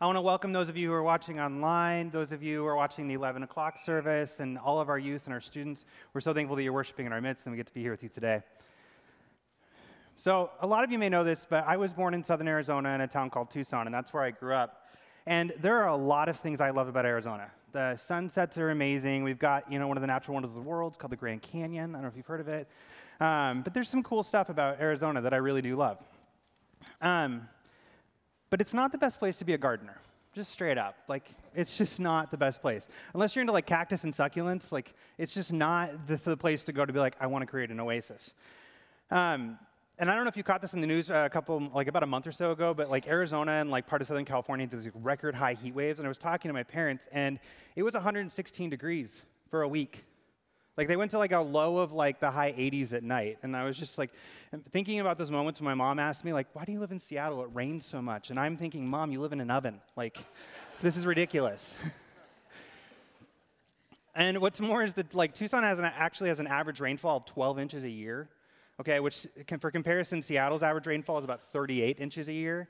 I want to welcome those of you who are watching online, those of you who are watching the 11 o'clock service, and all of our youth and our students. We're so thankful that you're worshiping in our midst and we get to be here with you today. So, a lot of you may know this, but I was born in southern Arizona in a town called Tucson, and that's where I grew up. And there are a lot of things I love about Arizona. The sunsets are amazing. We've got, you know, one of the natural wonders of the world. Called the Grand Canyon. I don't know if you've heard of it. Um, but there's some cool stuff about Arizona that I really do love. Um, but it's not the best place to be a gardener, just straight up. Like, it's just not the best place. Unless you're into like cactus and succulents, like, it's just not the, the place to go to be like, I want to create an oasis. Um, and I don't know if you caught this in the news a couple, like about a month or so ago, but like Arizona and like part of Southern California, there's like record high heat waves. And I was talking to my parents, and it was 116 degrees for a week. Like they went to like a low of like the high 80s at night. And I was just like thinking about those moments when my mom asked me, like, why do you live in Seattle? It rains so much. And I'm thinking, Mom, you live in an oven. Like, this is ridiculous. and what's more is that like Tucson has an, actually has an average rainfall of 12 inches a year okay, which for comparison, Seattle's average rainfall is about 38 inches a year.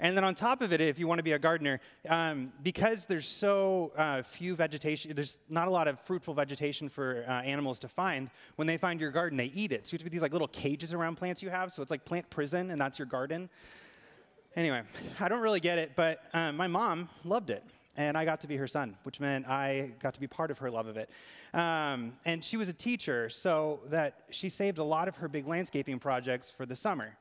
And then on top of it, if you want to be a gardener, um, because there's so uh, few vegetation, there's not a lot of fruitful vegetation for uh, animals to find. When they find your garden, they eat it. So you have to be these like little cages around plants you have. So it's like plant prison, and that's your garden. Anyway, I don't really get it, but um, my mom loved it and I got to be her son, which meant I got to be part of her love of it. Um, and she was a teacher, so that she saved a lot of her big landscaping projects for the summer,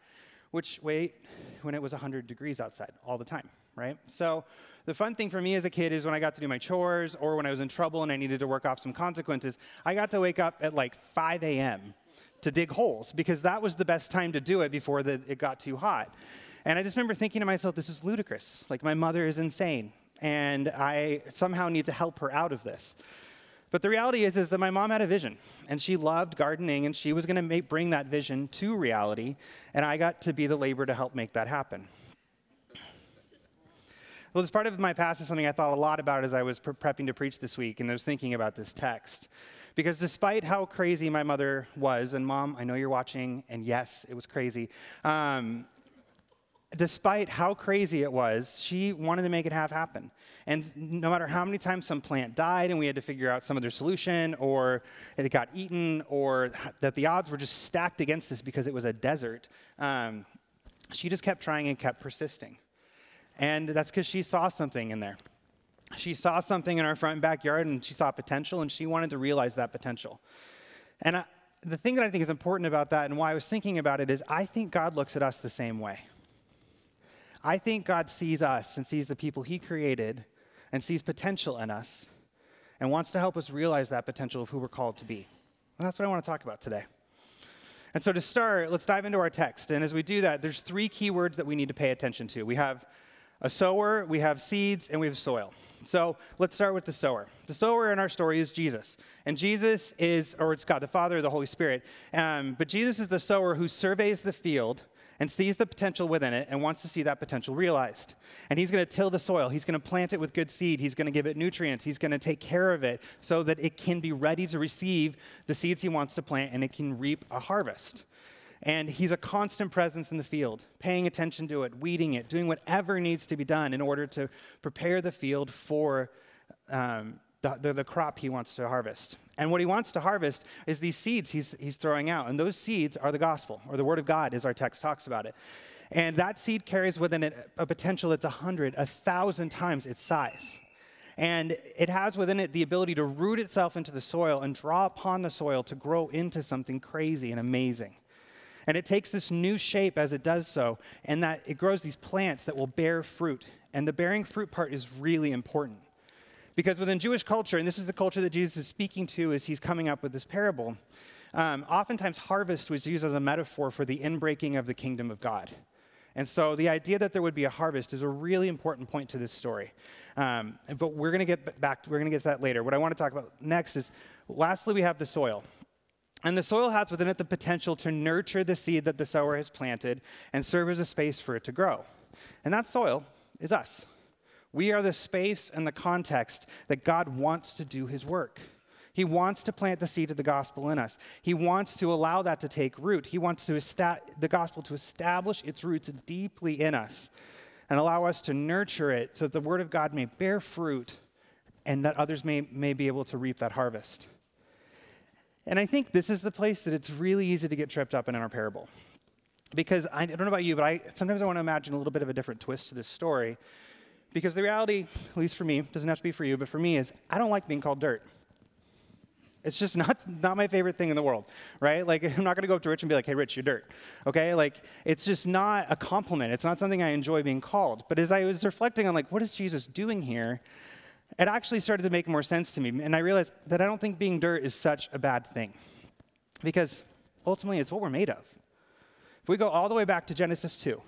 which, wait, when it was 100 degrees outside all the time, right? So the fun thing for me as a kid is when I got to do my chores or when I was in trouble and I needed to work off some consequences, I got to wake up at like 5 a.m. to dig holes because that was the best time to do it before the, it got too hot. And I just remember thinking to myself, this is ludicrous. Like, my mother is insane and I somehow need to help her out of this. But the reality is, is that my mom had a vision, and she loved gardening, and she was going to bring that vision to reality, and I got to be the labor to help make that happen. Well, this part of my past is something I thought a lot about as I was pre- prepping to preach this week, and I was thinking about this text. Because despite how crazy my mother was, and mom, I know you're watching, and yes, it was crazy, um, despite how crazy it was, she wanted to make it have happen. And no matter how many times some plant died and we had to figure out some other solution, or it got eaten, or that the odds were just stacked against us because it was a desert, um, she just kept trying and kept persisting. And that's because she saw something in there. She saw something in our front backyard and she saw potential and she wanted to realize that potential. And I, the thing that I think is important about that and why I was thinking about it is I think God looks at us the same way. I think God sees us and sees the people He created and sees potential in us and wants to help us realize that potential of who we're called to be. And that's what I want to talk about today. And so to start, let's dive into our text. And as we do that, there's three key words that we need to pay attention to. We have a sower, we have seeds, and we have soil. So let's start with the sower. The sower in our story is Jesus. And Jesus is, or it's God the Father, the Holy Spirit. Um, but Jesus is the sower who surveys the field and sees the potential within it and wants to see that potential realized. And he's going to till the soil. He's going to plant it with good seed. He's going to give it nutrients. He's going to take care of it so that it can be ready to receive the seeds he wants to plant and it can reap a harvest. And he's a constant presence in the field, paying attention to it, weeding it, doing whatever needs to be done in order to prepare the field for um, the, the, the, crop he wants to harvest. And what he wants to harvest is these seeds he's, he's throwing out. And those seeds are the gospel, or the word of God, as our text talks about it. And that seed carries within it a potential that's a hundred, a thousand times its size. And it has within it the ability to root itself into the soil and draw upon the soil to grow into something crazy and amazing. And it takes this new shape as it does so, and that it grows these plants that will bear fruit. And the bearing fruit part is really important. Because within Jewish culture, and this is the culture that Jesus is speaking to as he's coming up with this parable, um, oftentimes harvest was used as a metaphor for the inbreaking of the kingdom of God. And so the idea that there would be a harvest is a really important point to this story. Um, but we're going to get back, we're going to get to that later. What I want to talk about next is lastly, we have the soil. And the soil has within it the potential to nurture the seed that the sower has planted and serve as a space for it to grow. And that soil is us. We are the space and the context that God wants to do his work. He wants to plant the seed of the gospel in us. He wants to allow that to take root. He wants to esta- the gospel to establish its roots deeply in us. and allow us to nurture it so that the Word of God may bear fruit and that others may, may be able to reap that harvest. And I think this is the place that it's really easy to get tripped up in our parable. Because I, I don't know about you, but I, sometimes I want to imagine a little bit of a different twist to this story. Because the reality, at least for me, doesn't have to be for you, but for me is I don't like being called dirt. It's just not, not my favorite thing in the world, right? Like, I'm not to go up to Rich and be like, hey, Rich, you're dirt, okay? Like, it's just not a compliment. It's not something I enjoy being called. But as I was reflecting on, like, what is Jesus doing here? It actually started to make more sense to me. And I realized that I don't think being dirt is such a bad thing. Because ultimately, it's what we're made of. If we go all the way back to Genesis 2,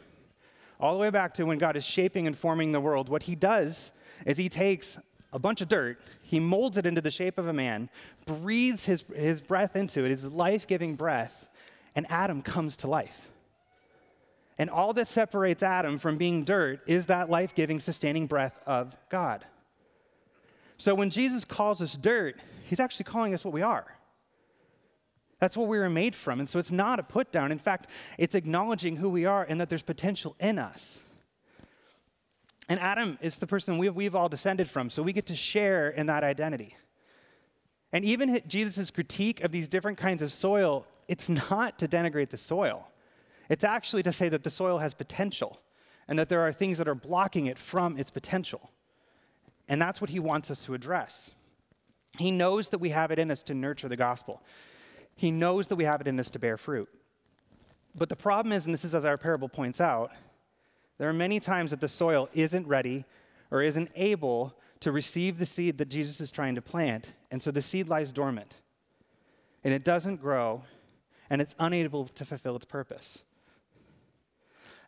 all the way back to when God is shaping and forming the world, what he does is he takes a bunch of dirt, he molds it into the shape of a man, breathes his, his breath into it, his life giving breath, and Adam comes to life. And all that separates Adam from being dirt is that life giving, sustaining breath of God. So when Jesus calls us dirt, he's actually calling us what we are. That's what we were made from. And so it's not a put down. In fact, it's acknowledging who we are and that there's potential in us. And Adam is the person we've, we've all descended from, so we get to share in that identity. And even Jesus' critique of these different kinds of soil, it's not to denigrate the soil. It's actually to say that the soil has potential and that there are things that are blocking it from its potential. And that's what he wants us to address. He knows that we have it in us to nurture the gospel, he knows that we have it in us to bear fruit. But the problem is, and this is as our parable points out, there are many times that the soil isn't ready or isn't able to receive the seed that Jesus is trying to plant. And so the seed lies dormant. And it doesn't grow, and it's unable to fulfill its purpose.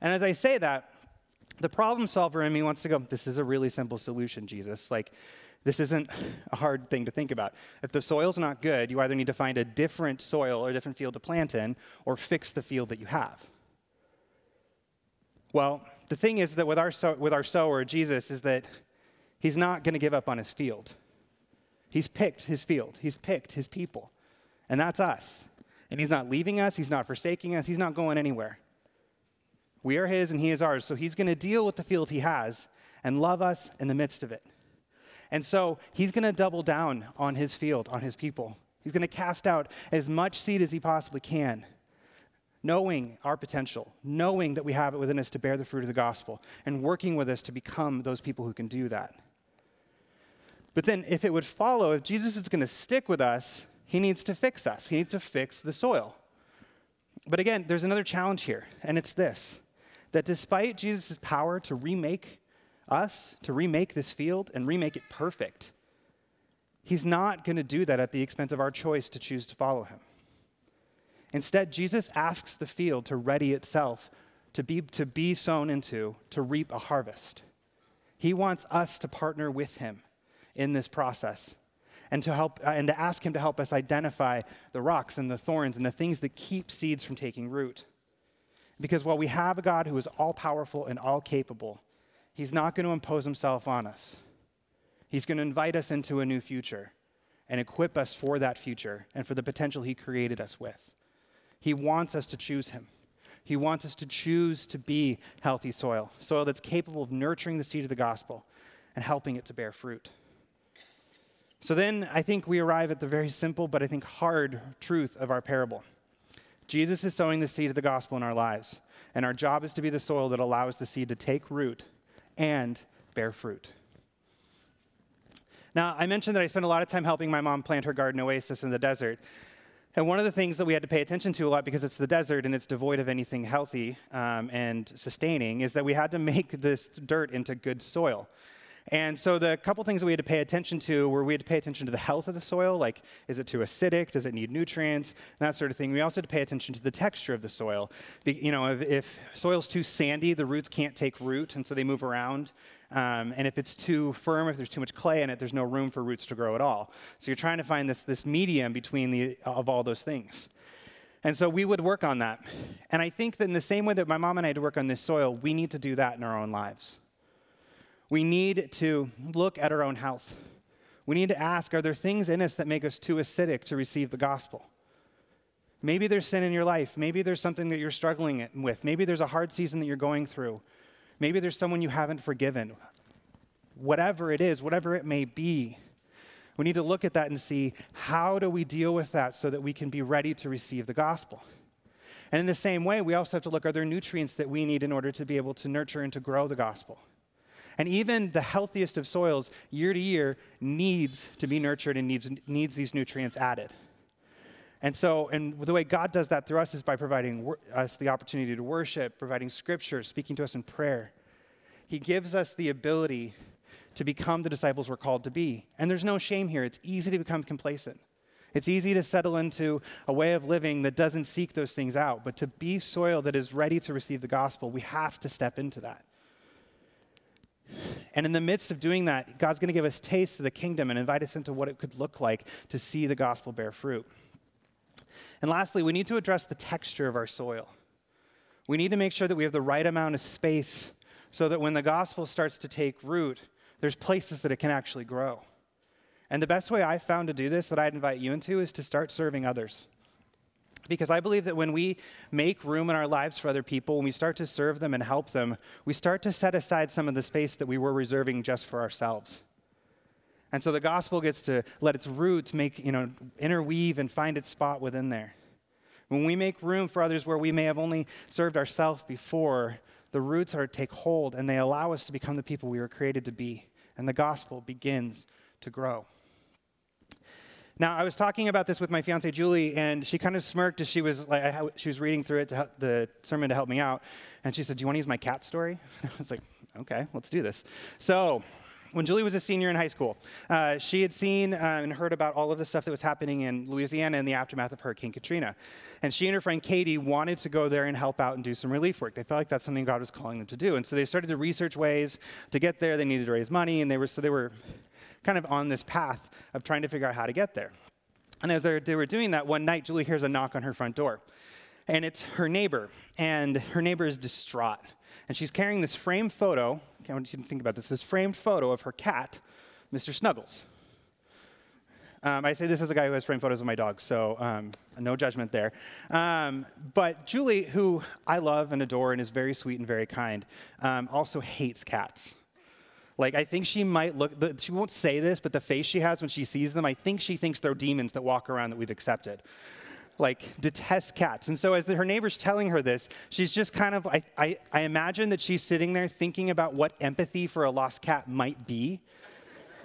And as I say that, the problem solver in me wants to go, This is a really simple solution, Jesus. Like, this isn't a hard thing to think about. If the soil's not good, you either need to find a different soil or a different field to plant in, or fix the field that you have. Well, the thing is that with our, sow- with our sower, Jesus, is that he's not going to give up on his field. He's picked his field, he's picked his people, and that's us. And he's not leaving us, he's not forsaking us, he's not going anywhere. We are his and he is ours, so he's going to deal with the field he has and love us in the midst of it. And so he's going to double down on his field, on his people. He's going to cast out as much seed as he possibly can knowing our potential, knowing that we have it within us to bear the fruit of the gospel, and working with us to become those people who can do that. But then, if it would follow, if Jesus is going to stick with us, he needs to fix us, he needs to fix the soil. But again, there's another challenge here, and it's this that despite Jesus' power to remake us, to remake this field and remake it perfect, he's not going to do that at the expense of our choice to choose to follow him. Instead, Jesus asks the field to ready itself to be, to be sown into, to reap a harvest. He wants us to partner with him in this process and to help uh, and to ask him to help us identify the rocks and the thorns and the things that keep seeds from taking root. Because while we have a God who is all powerful and all capable, he's not going to impose himself on us. He's going to invite us into a new future and equip us for that future and for the potential he created us with. He wants us to choose Him. He wants us to choose to be healthy soil, soil that's capable of nurturing the seed of the gospel and helping it to bear fruit. So then I think we arrive at the very simple but I think hard truth of our parable. Jesus is sowing the seed of the gospel in our lives, and our job is to be the soil that allows the seed to take root and bear fruit. Now, I mentioned that I spent a lot of time helping my mom plant her garden oasis in the desert. And one of the things that we had to pay attention to a lot because it's the desert and it's devoid of anything healthy um, and sustaining is that we had to make this dirt into good soil. And so the couple things that we had to pay attention to were we had to pay attention to the health of the soil, like is it too acidic, does it need nutrients, that sort of thing. We also had to pay attention to the texture of the soil. Be, you know, if, if soil's too sandy, the roots can't take root, and so they move around. Um, and if it's too firm, if there's too much clay in it, there's no room for roots to grow at all. So you're trying to find this, this medium between the, of all those things. And so we would work on that. And I think that in the same way that my mom and I had to work on this soil, we need to do that in our own lives. We need to look at our own health. We need to ask are there things in us that make us too acidic to receive the gospel? Maybe there's sin in your life. Maybe there's something that you're struggling with. Maybe there's a hard season that you're going through. Maybe there's someone you haven't forgiven. Whatever it is, whatever it may be, we need to look at that and see how do we deal with that so that we can be ready to receive the gospel. And in the same way, we also have to look are there nutrients that we need in order to be able to nurture and to grow the gospel? And even the healthiest of soils, year to year, needs to be nurtured and needs, needs these nutrients added. And so, and the way God does that through us is by providing wor- us the opportunity to worship, providing scripture, speaking to us in prayer. He gives us the ability to become the disciples we're called to be. And there's no shame here. It's easy to become complacent. It's easy to settle into a way of living that doesn't seek those things out. But to be soil that is ready to receive the gospel, we have to step into that. And in the midst of doing that, God's going to give us taste of the kingdom and invite us into what it could look like to see the gospel bear fruit. And lastly, we need to address the texture of our soil. We need to make sure that we have the right amount of space so that when the gospel starts to take root, there's places that it can actually grow. And the best way I found to do this that I'd invite you into is to start serving others. Because I believe that when we make room in our lives for other people, when we start to serve them and help them, we start to set aside some of the space that we were reserving just for ourselves. And so the gospel gets to let its roots make, you know, interweave and find its spot within there. When we make room for others where we may have only served ourselves before, the roots are take hold and they allow us to become the people we were created to be and the gospel begins to grow. Now, I was talking about this with my fiance Julie, and she kind of smirked as she was like, I, she was reading through it, to help, the sermon to help me out, and she said, "Do you want to use my cat story?" I was like, "Okay, let's do this." So, when Julie was a senior in high school, uh, she had seen uh, and heard about all of the stuff that was happening in Louisiana in the aftermath of Hurricane Katrina. And she and her friend Katie wanted to go there and help out and do some relief work. They felt like that's something God was calling them to do. And so they started to research ways to get there. They needed to raise money, and they were so they were kind of on this path of trying to figure out how to get there. And as they were doing that, one night Julie hears a knock on her front door. And it's her neighbor. And her neighbor is distraught. And she's carrying this framed photo. I want you to think about this this framed photo of her cat, Mr. Snuggles. Um, I say this as a guy who has framed photos of my dog, so um, no judgment there. Um, but Julie, who I love and adore and is very sweet and very kind, um, also hates cats. Like, I think she might look, she won't say this, but the face she has when she sees them, I think she thinks they're demons that walk around that we've accepted like detests cats. And so as the, her neighbor's telling her this, she's just kind of, I, I, I imagine that she's sitting there thinking about what empathy for a lost cat might be.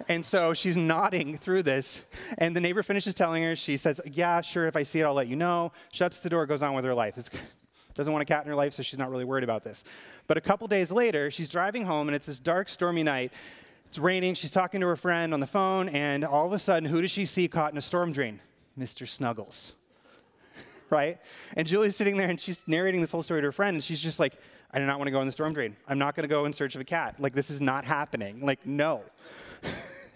And so she's nodding through this. And the neighbor finishes telling her, she says, Yeah, sure, if I see it, I'll let you know. Shuts the door, goes on with her life. It's, doesn't want a cat in her life, so she's not really worried about this. But a couple days later, she's driving home, and it's this dark, stormy night. It's raining. She's talking to her friend on the phone, and all of a sudden, who does she see caught in a storm drain? Mr. Snuggles right? And Julie's sitting there and she's narrating this whole story to her friend, and she's just like, I do not want to go in the storm drain. I'm not going to go in search of a cat. Like, this is not happening. Like, no.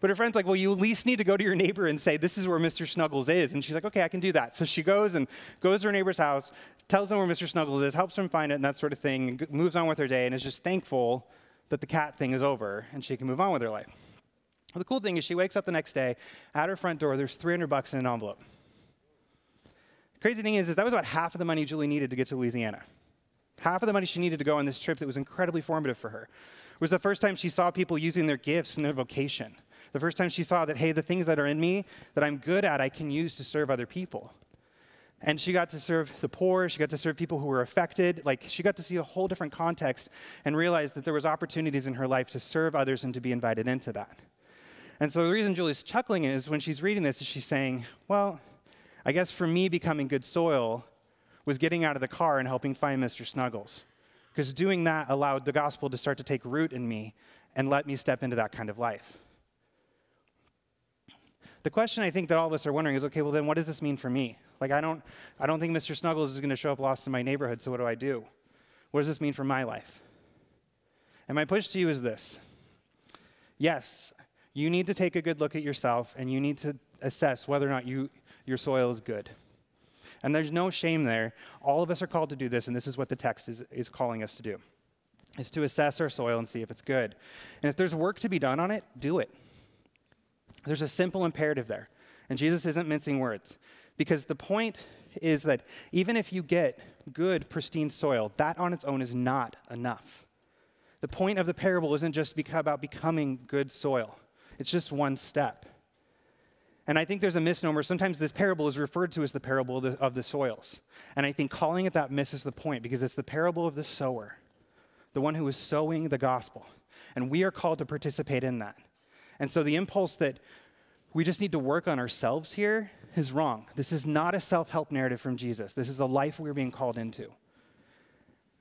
but her friend's like, well, you at least need to go to your neighbor and say, this is where Mr. Snuggles is. And she's like, okay, I can do that. So she goes and goes to her neighbor's house, tells them where Mr. Snuggles is, helps them find it and that sort of thing, moves on with her day and is just thankful that the cat thing is over and she can move on with her life. Well, the cool thing is she wakes up the next day, at her front door, there's 300 bucks in an envelope. The Crazy thing is, is that was about half of the money Julie needed to get to Louisiana. Half of the money she needed to go on this trip that was incredibly formative for her. It was the first time she saw people using their gifts and their vocation. The first time she saw that, hey, the things that are in me that I'm good at, I can use to serve other people. And she got to serve the poor, she got to serve people who were affected. Like, she got to see a whole different context and realize that there was opportunities in her life to serve others and to be invited into that. And so the reason Julie's chuckling is when she's reading this, is she's saying, well, I guess for me, becoming good soil was getting out of the car and helping find Mr. Snuggles. Because doing that allowed the gospel to start to take root in me and let me step into that kind of life. The question I think that all of us are wondering is okay, well, then what does this mean for me? Like, I don't, I don't think Mr. Snuggles is going to show up lost in my neighborhood, so what do I do? What does this mean for my life? And my push to you is this yes, you need to take a good look at yourself and you need to assess whether or not you, your soil is good. And there's no shame there. All of us are called to do this, and this is what the text is, is calling us to do, is to assess our soil and see if it's good. And if there's work to be done on it, do it. There's a simple imperative there. And Jesus isn't mincing words. Because the point is that even if you get good, pristine soil, that on its own is not enough. The point of the parable isn't just about becoming good soil, it's just one step. And I think there's a misnomer. Sometimes this parable is referred to as the parable of the, of the, soils. And I think calling it that misses the point because it's the parable of the sower, the one who is sowing the gospel. And we are called to participate in that. And so the impulse that we just need to work on ourselves here is wrong. This is not a self help narrative from Jesus. This is a life we're being called into.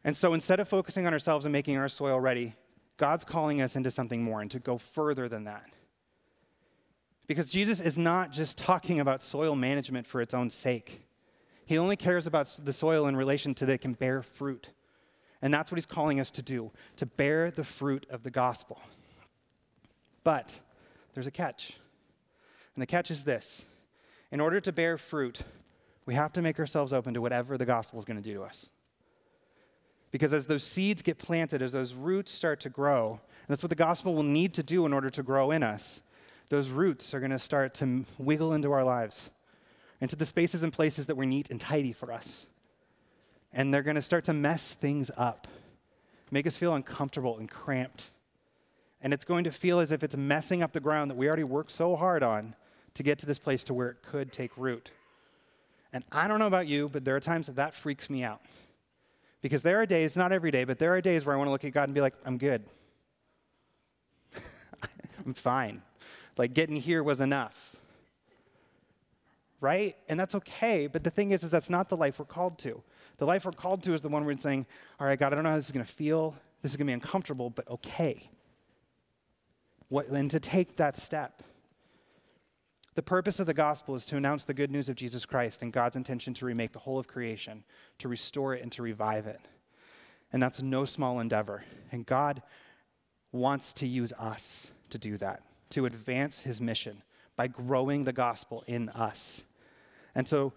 And so instead of focusing on ourselves and making our soil ready, God's calling us into something more and to go further than that. Because Jesus is not just talking about soil management for its own sake. He only cares about the soil in relation to that it can bear fruit. And that's what he's calling us to do, to bear the fruit of the gospel. But there's a catch. And the catch is this in order to bear fruit, we have to make ourselves open to whatever the gospel is going to do to us. Because as those seeds get planted, as those roots start to grow, and that's what the gospel will need to do in order to grow in us, those roots are going to start to wiggle into our lives, into the spaces and places that were neat and tidy for us. And they're going to start to mess things up, make us feel uncomfortable and cramped. And it's going to feel as if it's messing up the ground that we already worked so hard on to get to this place to where it could take root. And I don't know about you, but there are times that that freaks me out. Because there are days, not every day, but there are days where I want to look at God and be like, I'm good. I'm fine. Like getting here was enough. Right? And that's okay. But the thing is, is that's not the life we're called to. The life we're called to is the one where we're saying, all right, God, I don't know how this is going to feel. This is going to be uncomfortable, but okay. What, and to take that step. The purpose of the gospel is to announce the good news of Jesus Christ and God's intention to remake the whole of creation, to restore it and to revive it. And that's no small endeavor. And God wants to use us to do that to advance his mission by growing the gospel in us. And so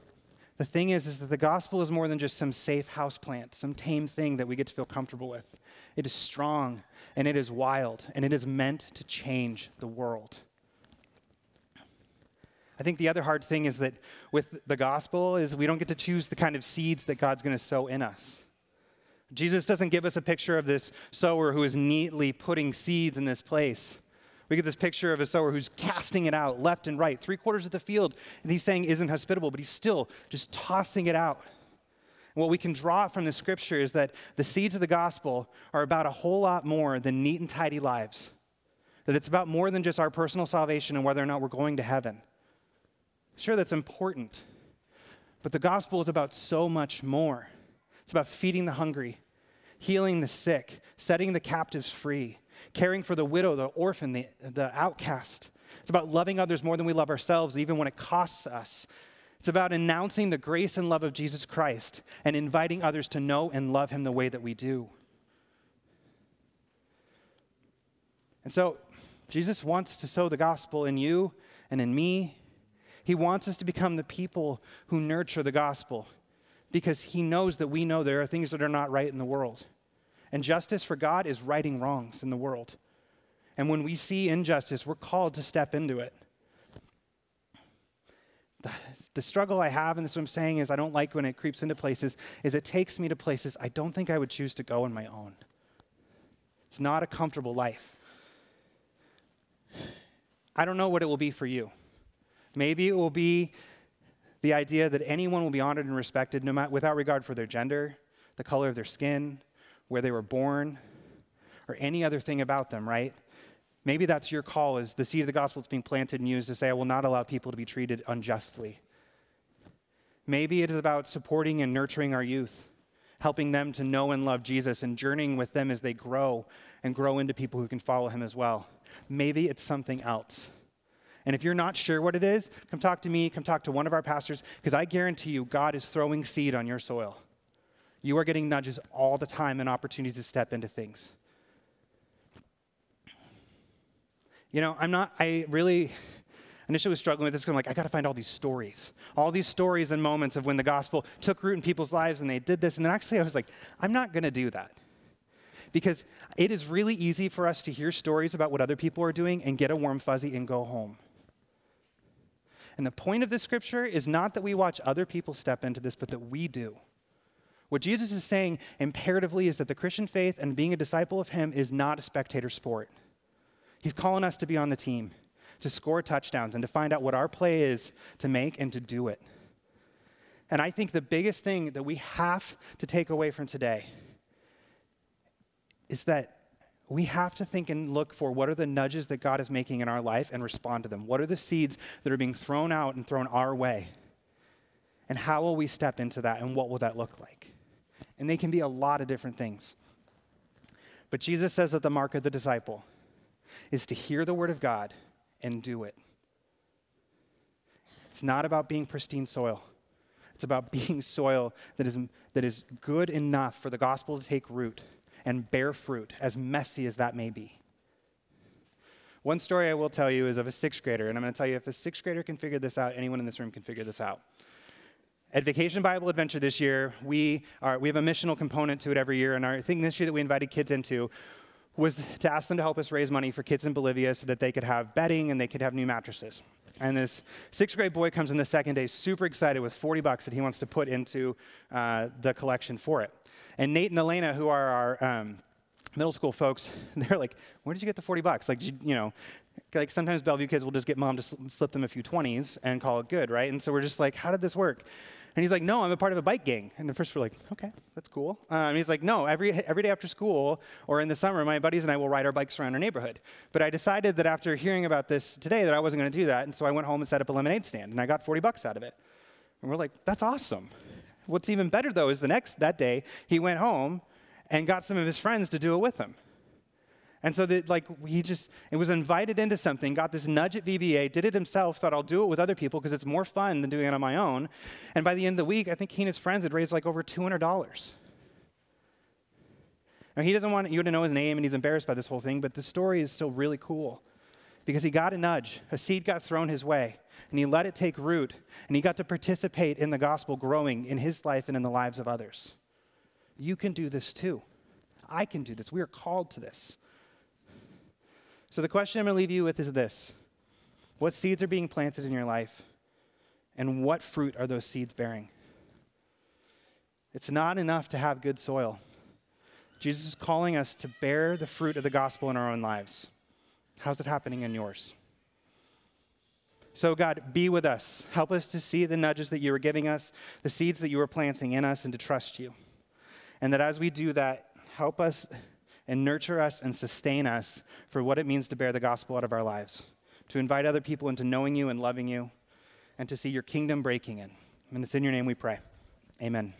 the thing is, is that the gospel is more than just some safe houseplant, some tame thing that we get to feel comfortable with. It is strong and it is wild and it is meant to change the world. I think the other hard thing is that with the gospel is we don't get to choose the kind of seeds that God's going to sow in us. Jesus doesn't give us a picture of this sower who is neatly putting seeds in this place. We get this picture of a sower who's casting it out left and right, three quarters of the field, and he's saying isn't hospitable, but he's still just tossing it out. And what we can draw from the scripture is that the seeds of the gospel are about a whole lot more than neat and tidy lives. That it's about more than just our personal salvation and whether or not we're going to heaven. Sure, that's important. But the gospel is about so much more. It's about feeding the hungry, healing the sick, setting the captives free, caring for the widow, the orphan, the, the outcast. It's about loving others more than we love ourselves, even when it costs us. It's about announcing the grace and love of Jesus Christ and inviting others to know and love him the way that we do. And so, Jesus wants to sow the gospel in you and in me. He wants us to become the people who nurture the gospel because he knows that we know there are things that are not right in the world. And justice for God is righting wrongs in the world. And when we see injustice, we're called to step into it. The, the, struggle I have, and this is what I'm saying, is I don't like when it creeps into places, is it takes me to places I don't think I would choose to go on my own. It's not a comfortable life. I don't know what it will be for you. Maybe it will be the idea that anyone will be honored and respected no matter, without regard for their gender, the color of their skin, where they were born, or any other thing about them, right? Maybe that's your call is the seed of the gospel that's being planted and used to say, I will not allow people to be treated unjustly. Maybe it is about supporting and nurturing our youth, helping them to know and love Jesus and journeying with them as they grow and grow into people who can follow him as well. Maybe it's something else. And if you're not sure what it is, come talk to me, come talk to one of our pastors, because I guarantee you, God is throwing seed on your soil. You are getting nudges all the time and opportunities to step into things. You know, I'm not, I really initially was struggling with this because I'm like, I got to find all these stories, all these stories and moments of when the gospel took root in people's lives and they did this. And then actually, I was like, I'm not going to do that. Because it is really easy for us to hear stories about what other people are doing and get a warm fuzzy and go home. And the point of this scripture is not that we watch other people step into this, but that we do. What Jesus is saying imperatively is that the Christian faith and being a disciple of Him is not a spectator sport. He's calling us to be on the team, to score touchdowns, and to find out what our play is to make and to do it. And I think the biggest thing that we have to take away from today is that we have to think and look for what are the nudges that God is making in our life and respond to them. What are the seeds that are being thrown out and thrown our way? And how will we step into that and what will that look like? And they can be a lot of different things. But Jesus says that the mark of the disciple is to hear the word of God and do it. It's not about being pristine soil. It's about being soil that is, that is good enough for the gospel to take root and bear fruit, as messy as that may be. One story I will tell you is of a sixth grader, and I'm going to tell you if a sixth grader can figure this out, anyone in this room can figure this out. At Vacation Bible Adventure this year, we, are, we have a missional component to it every year, and our thing this year that we invited kids into was to ask them to help us raise money for kids in Bolivia so that they could have bedding and they could have new mattresses. And this sixth grade boy comes in the second day super excited with 40 bucks that he wants to put into uh, the collection for it. And Nate and Elena, who are our um, middle school folks, they're like, where did you get the 40 bucks? Like, you, you know, like sometimes Bellevue kids will just get mom to slip them a few 20s and call it good, right? And so we're just like, how did this work? And he's like, no, I'm a part of a bike gang. And at first we're like, okay, that's cool. Um, he's like, no, every, every day after school or in the summer, my buddies and I will ride our bikes around our neighborhood. But I decided that after hearing about this today that I wasn't going to do that. And so I went home and set up a lemonade stand and I got 40 bucks out of it. And we're like, that's awesome. What's even better though is the next, that day, he went home and got some of his friends to do it with him. And so that like he just it was invited into something, got this nudge at VBA, did it himself, thought I'll do it with other people because it's more fun than doing it on my own. And by the end of the week, I think he and his friends had raised like over two hundred dollars. Now he doesn't want you to know his name and he's embarrassed by this whole thing, but the story is still really cool. Because he got a nudge, a seed got thrown his way, and he let it take root, and he got to participate in the gospel growing in his life and in the lives of others. You can do this too. I can do this. We are called to this. So, the question I'm going to leave you with is this What seeds are being planted in your life? And what fruit are those seeds bearing? It's not enough to have good soil. Jesus is calling us to bear the fruit of the gospel in our own lives. How's it happening in yours? So, God, be with us. Help us to see the nudges that you are giving us, the seeds that you are planting in us, and to trust you. And that as we do that, help us and nurture us and sustain us for what it means to bear the gospel out of our lives, to invite other people into knowing you and loving you, and to see your kingdom breaking in. And it's in your name we pray. Amen.